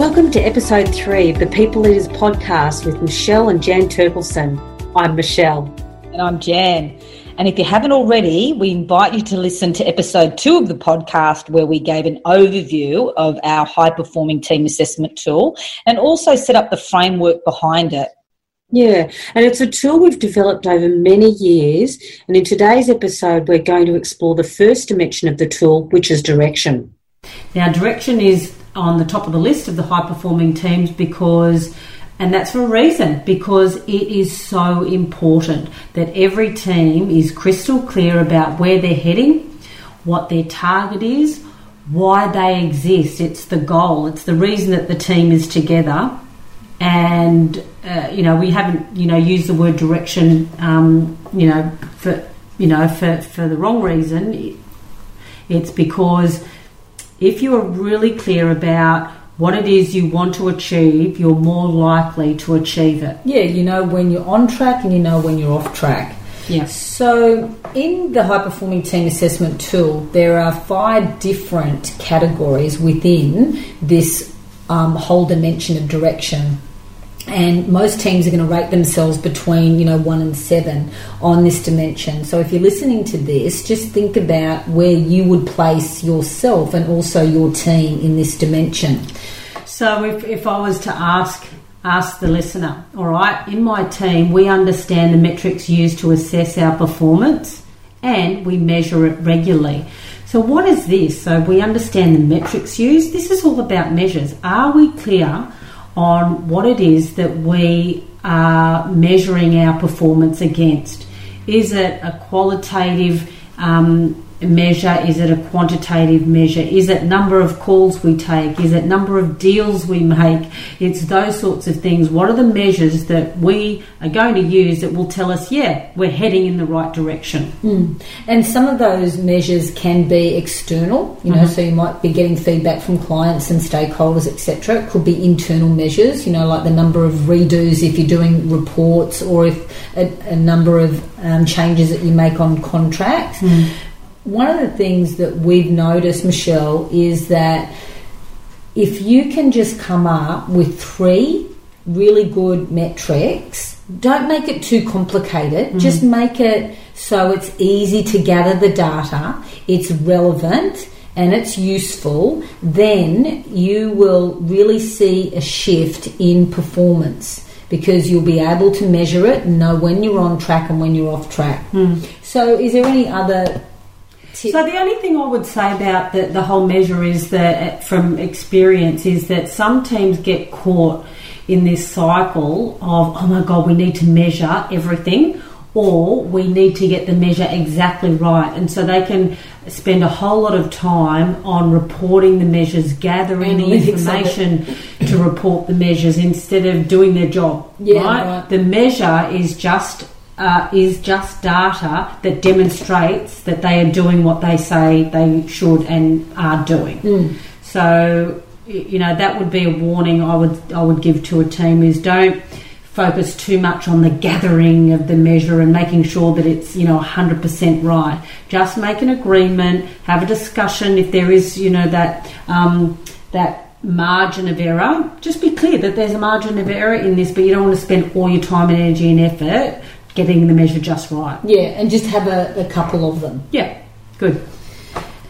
Welcome to episode three of the People Leaders Podcast with Michelle and Jan Terkelsen. I'm Michelle. And I'm Jan. And if you haven't already, we invite you to listen to episode two of the podcast where we gave an overview of our high performing team assessment tool and also set up the framework behind it. Yeah, and it's a tool we've developed over many years. And in today's episode, we're going to explore the first dimension of the tool, which is direction. Now, direction is on the top of the list of the high performing teams because and that's for a reason because it is so important that every team is crystal clear about where they're heading, what their target is, why they exist. It's the goal, it's the reason that the team is together. And uh, you know, we haven't you know used the word direction, um, you know, for you know for for the wrong reason. It's because if you are really clear about what it is you want to achieve, you're more likely to achieve it. Yeah, you know when you're on track and you know when you're off track. Yeah. So, in the high performing team assessment tool, there are five different categories within this um, whole dimension of direction and most teams are going to rate themselves between you know one and seven on this dimension. So if you're listening to this just think about where you would place yourself and also your team in this dimension. So if, if i was to ask ask the listener all right in my team we understand the metrics used to assess our performance and we measure it regularly. So what is this? So we understand the metrics used. This is all about measures. Are we clear on what it is that we are measuring our performance against. Is it a qualitative um, measure? Is it a quantitative measure? Is it number of calls we take? Is it number of deals we make? It's those sorts of things. What are the measures that we are going to use that will tell us, yeah, we're heading in the right direction? Mm. And some of those measures can be external, you know, mm-hmm. so you might be getting feedback from clients and stakeholders, etc. It could be internal measures, you know, like the number of redos if you're doing reports or if a, a number of um, changes that you make on contracts. Mm one of the things that we've noticed, Michelle, is that if you can just come up with three really good metrics, don't make it too complicated, mm-hmm. just make it so it's easy to gather the data, it's relevant, and it's useful, then you will really see a shift in performance because you'll be able to measure it and know when you're on track and when you're off track. Mm. So, is there any other so the only thing I would say about the, the whole measure is that, uh, from experience, is that some teams get caught in this cycle of, oh my god, we need to measure everything, or we need to get the measure exactly right, and so they can spend a whole lot of time on reporting the measures, gathering the information to report the measures instead of doing their job. Yeah, right? right. The measure is just uh, is just data that demonstrates that they are doing what they say they should and are doing. Mm. So, you know, that would be a warning I would I would give to a team is don't focus too much on the gathering of the measure and making sure that it's you know 100% right just make an agreement have a discussion if there is you know that um, that margin of error just be clear that there's a margin of error in this but you don't want to spend all your time and energy and effort getting the measure just right. Yeah, and just have a, a couple of them. Yeah, good.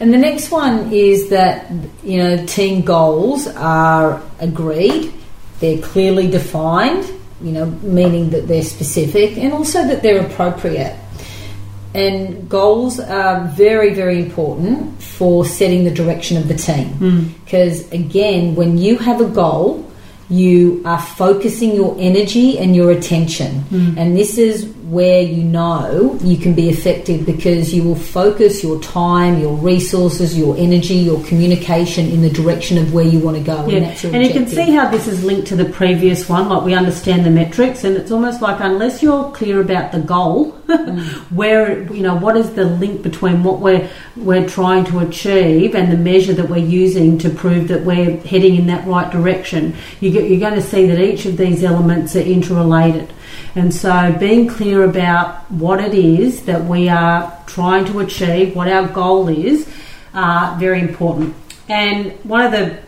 And the next one is that you know team goals are agreed, they're clearly defined, you know, meaning that they're specific and also that they're appropriate. And goals are very, very important for setting the direction of the team. Because mm. again, when you have a goal, you are focusing your energy and your attention. Mm. And this is where you know you can be effective because you will focus your time, your resources, your energy, your communication in the direction of where you want to go. Yeah. And, and you can see how this is linked to the previous one. Like we understand the metrics, and it's almost like unless you're clear about the goal, mm. where you know what is the link between what we're we're trying to achieve and the measure that we're using to prove that we're heading in that right direction, you get, you're going to see that each of these elements are interrelated. And so, being clear about what it is that we are trying to achieve, what our goal is, are very important. And one of the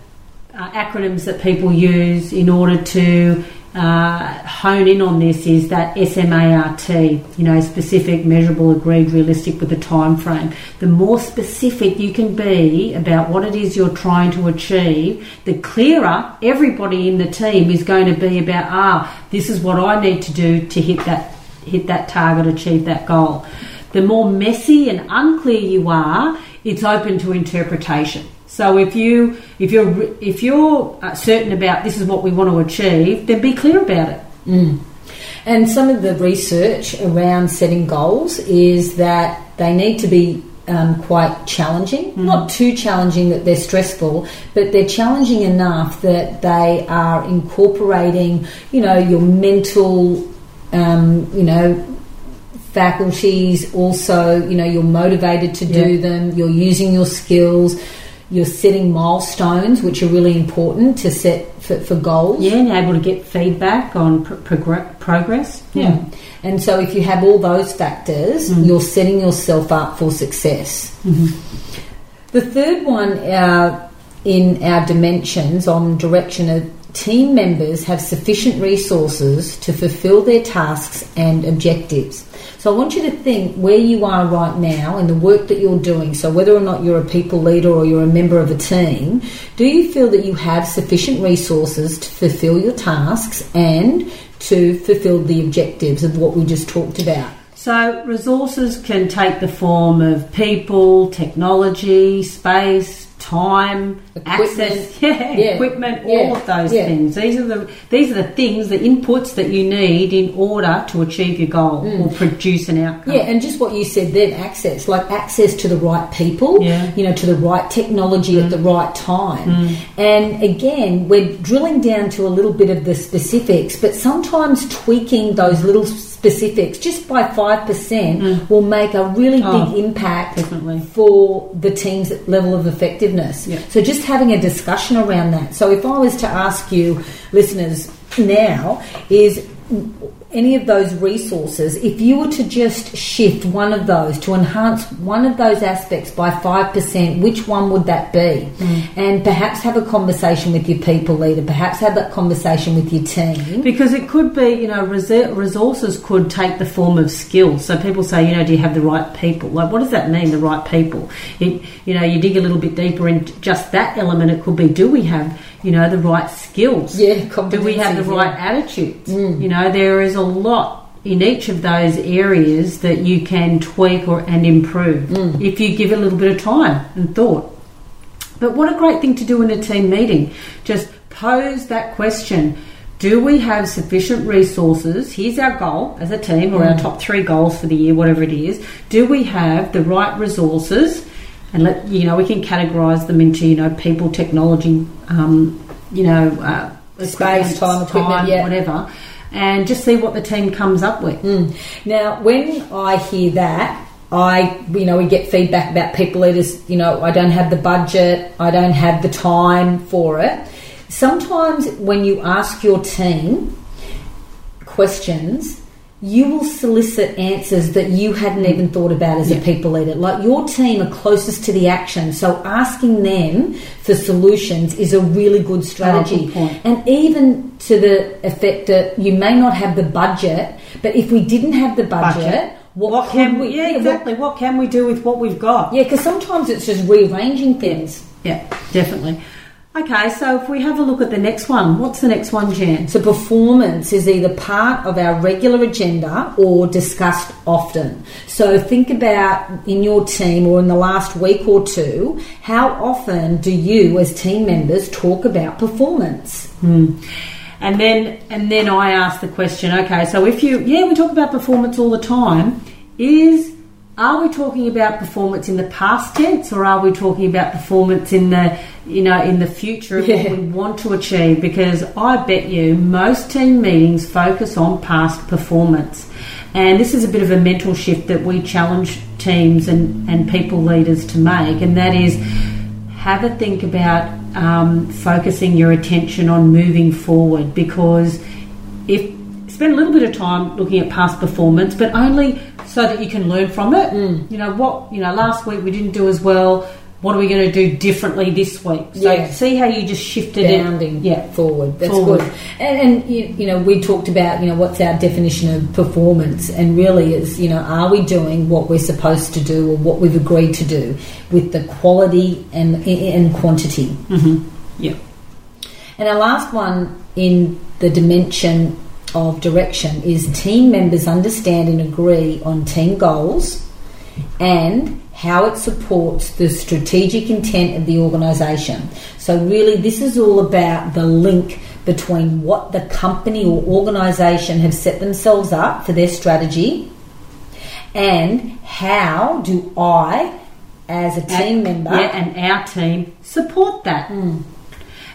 uh, acronyms that people use in order to uh, hone in on this is that SMART, you know, specific, measurable, agreed, realistic with a time frame. The more specific you can be about what it is you're trying to achieve, the clearer everybody in the team is going to be about, ah, this is what I need to do to hit that hit that target, achieve that goal. The more messy and unclear you are, it's open to interpretation. So if you if you're if you're uh, certain about this is what we want to achieve, then be clear about it. Mm. And some of the research around setting goals is that they need to be um, quite challenging. Mm. Not too challenging that they're stressful, but they're challenging enough that they are incorporating, you know, your mental, um, you know, faculties. Also, you know, you're motivated to do yeah. them. You're using your skills you're setting milestones, which are really important to set for, for goals. Yeah, and able to get feedback on progress. Yeah. Mm. And so if you have all those factors, mm. you're setting yourself up for success. Mm-hmm. The third one uh, in our dimensions on direction of team members have sufficient resources to fulfill their tasks and objectives. So I want you to think where you are right now and the work that you're doing. So whether or not you're a people leader or you're a member of a team, do you feel that you have sufficient resources to fulfill your tasks and to fulfill the objectives of what we just talked about? So, resources can take the form of people, technology, space, time, equipment, access, yeah, yeah. equipment, yeah. all of those things. These are the these are the things, the inputs that you need in order to achieve your goal mm. or produce an outcome. Yeah, and just what you said then, access, like access to the right people, you know, to the right technology mm. at the right time. Mm. And again, we're drilling down to a little bit of the specifics, but sometimes tweaking those little specifics just by 5% mm. will make a really oh, big impact definitely. for the team's level of effectiveness. Yeah. So just having a discussion around that. So if I was to ask you, listeners, now, is any of those resources, if you were to just shift one of those to enhance one of those aspects by 5%, which one would that be? Mm. And perhaps have a conversation with your people leader, perhaps have that conversation with your team. Because it could be, you know, resources could take the form of skills. So people say, you know, do you have the right people? Like, what does that mean, the right people? It, you know, you dig a little bit deeper in just that element, it could be, do we have you know, the right skills? Yeah, Do we have the right yeah. attitudes? Mm. You know, there is a lot in each of those areas that you can tweak or and improve mm. if you give it a little bit of time and thought. But what a great thing to do in a team meeting. Just pose that question. Do we have sufficient resources? Here's our goal as a team, or mm. our top three goals for the year, whatever it is. Do we have the right resources and let you know we can categorize them into you know people, technology, um, you know, uh, space, time, time yeah. whatever, and just see what the team comes up with. Mm. Now, when I hear that. I, you know, we get feedback about people leaders, you know, I don't have the budget, I don't have the time for it. Sometimes when you ask your team questions, you will solicit answers that you hadn't even thought about as yeah. a people leader. Like your team are closest to the action, so asking them for solutions is a really good strategy. Oh, and even to the effect that you may not have the budget, but if we didn't have the budget, budget. What, what can we? Yeah, exactly. What, what, can we do with what we've got? Yeah, because sometimes it's just rearranging things. Yeah, definitely. Okay, so if we have a look at the next one, what's the next one, Jan? So, performance is either part of our regular agenda or discussed often. So, think about in your team or in the last week or two, how often do you, as team members, talk about performance? Hmm. And then and then I ask the question, okay, so if you yeah, we talk about performance all the time, is are we talking about performance in the past tense or are we talking about performance in the you know in the future of yeah. what we want to achieve? Because i bet you most team meetings focus on past performance. And this is a bit of a mental shift that we challenge teams and, and people leaders to make and that is have a think about um, focusing your attention on moving forward. Because if spend a little bit of time looking at past performance but only so that you can learn from it. Mm. You know what? You know, last week we didn't do as well. What are we going to do differently this week? So yeah. see how you just shifted bounding it. Yeah, forward. That's forward. good. And, and you, you, know, we talked about you know what's our definition of performance, and really is you know are we doing what we're supposed to do or what we've agreed to do with the quality and and quantity. Mm-hmm. Yeah. And our last one in the dimension of direction is team members understand and agree on team goals and how it supports the strategic intent of the organisation. So, really, this is all about the link between what the company or organisation have set themselves up for their strategy and how do I, as a team and, member, yeah, and our team support that. Mm.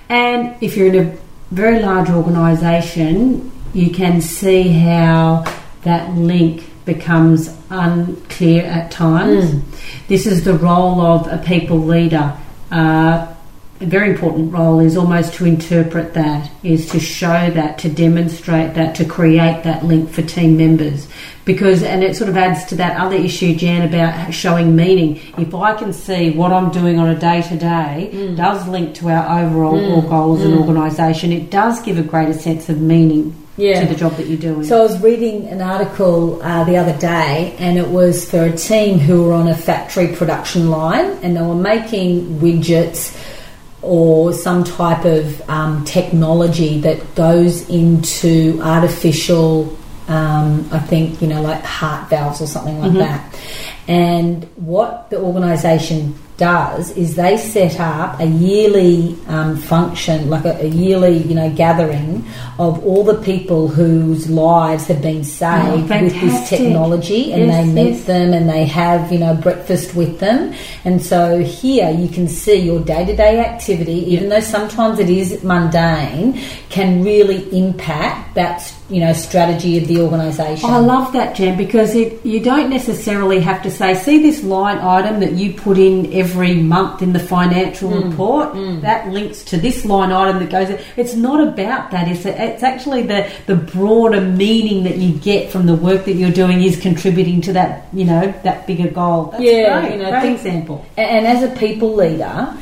And if you're in a very large organisation, you can see how that link becomes unclear at times. Mm. This is the role of a people leader. Uh, a very important role is almost to interpret that, is to show that, to demonstrate that, to create that link for team members. Because, and it sort of adds to that other issue, Jan, about showing meaning. If I can see what I'm doing on a day to day does link to our overall mm. goals mm. and organisation, it does give a greater sense of meaning yeah. to the job that you're doing. So I was reading an article uh, the other day, and it was for a team who were on a factory production line, and they were making widgets or some type of um, technology that goes into artificial. Um, I think you know, like heart valves or something like mm-hmm. that. And what the organisation does is they set up a yearly um, function, like a, a, yearly, you know, gathering of all the people whose lives have been saved oh, with this technology, and yes, they meet yes. them and they have, you know, breakfast with them. And so here you can see your day to day activity, even though sometimes it is mundane, can really impact that you know strategy of the organisation. I love that, Jan, because it, you don't necessarily have to say, see this line item that you put in every month in the financial mm. report mm. that links to this line item that goes. It's not about that. It's it's actually the the broader meaning that you get from the work that you're doing is contributing to that you know that bigger goal. That's yeah, great, you know, great think, example. And as a people leader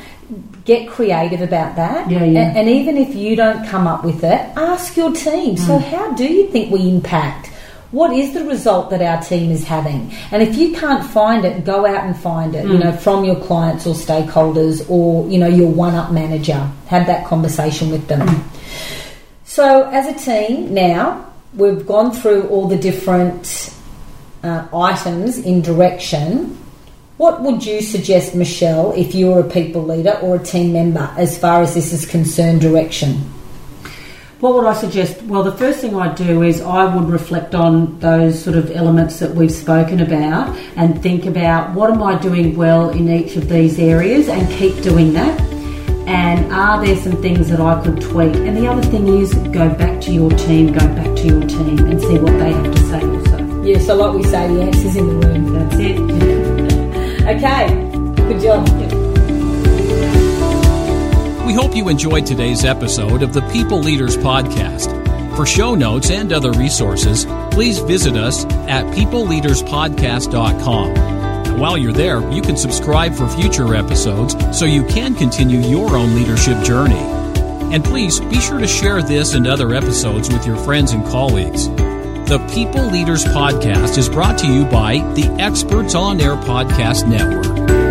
get creative about that. Yeah, yeah. And, and, even if you don't come up with it, ask your team. Mm. So, how do you think we impact? What is the result that our team is having? And if you can't find it, go out and find it. Mm. You know, from your clients or stakeholders, or you know, your one-up manager. Have that conversation with them. Mm. So, as a team, now we've gone through all the different uh, items in direction what would you suggest, Michelle, if you were a people leader or a team member as far as this is concerned, direction? What would I suggest? Well, the first thing I'd do is I would reflect on those sort of elements that we've spoken about and think about what am I doing well in each of these areas and keep doing that. And are there some things that I could tweak? And the other thing is go back to your team, go back to your team and see what they have to say also. Yeah, so like we say, the answer's in the room. That's it. Okay, good job. We hope you enjoyed today's episode of the People Leaders Podcast. For show notes and other resources, please visit us at peopleleaderspodcast.com. While you're there, you can subscribe for future episodes so you can continue your own leadership journey. And please be sure to share this and other episodes with your friends and colleagues. The People Leaders Podcast is brought to you by the Experts on Air Podcast Network.